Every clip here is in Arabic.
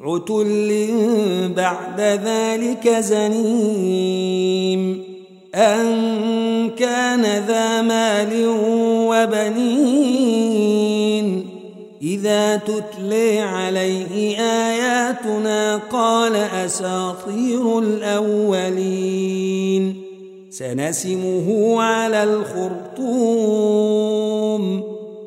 عتل بعد ذلك زنيم أن كان ذا مال وبنين إذا تتلي عليه آياتنا قال أساطير الأولين سنسمه على الخرطوم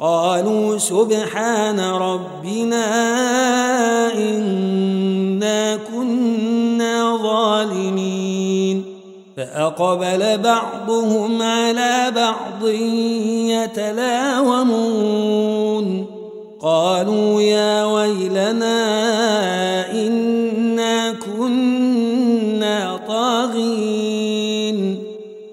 قالوا سبحان ربنا إنا كنا ظالمين. فأقبل بعضهم على بعض يتلاومون. قالوا يا ويلنا إنا كنا طاغين.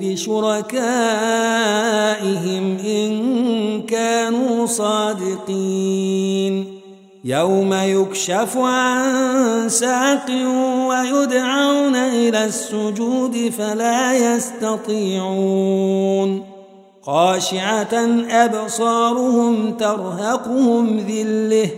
بشركائهم إن كانوا صادقين. يوم يكشف عن ساق ويدعون إلى السجود فلا يستطيعون. خاشعة أبصارهم ترهقهم ذلة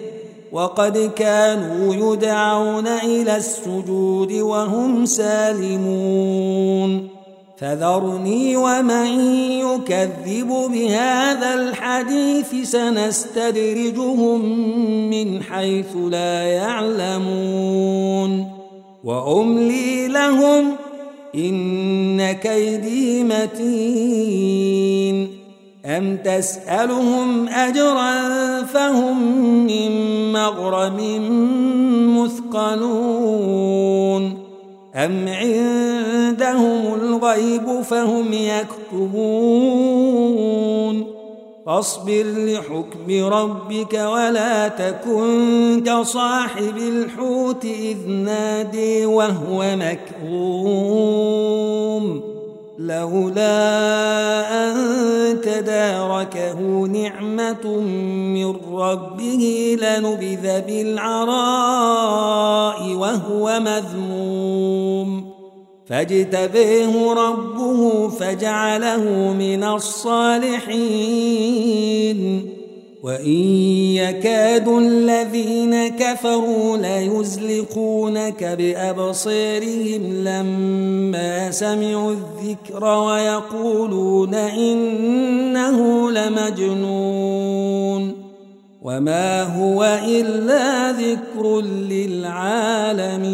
وقد كانوا يدعون إلى السجود وهم سالمون. فذرني ومن يكذب بهذا الحديث سنستدرجهم من حيث لا يعلمون وأملي لهم إن كيدي متين أم تسألهم أجرا فهم من مغرم مثقلون أم عندهم الغيب فهم يكتبون. فاصبر لحكم ربك ولا تكن كصاحب الحوت إذ نادي وهو مكروم لولا أن تداركه نعمة من ربه لنبذ بالعراء وهو مذموم. فاجتبيه ربه فجعله من الصالحين. وإن يكاد الذين كفروا ليزلقونك بأبصيرهم لما سمعوا الذكر ويقولون إنه لمجنون. وما هو إلا ذكر للعالمين.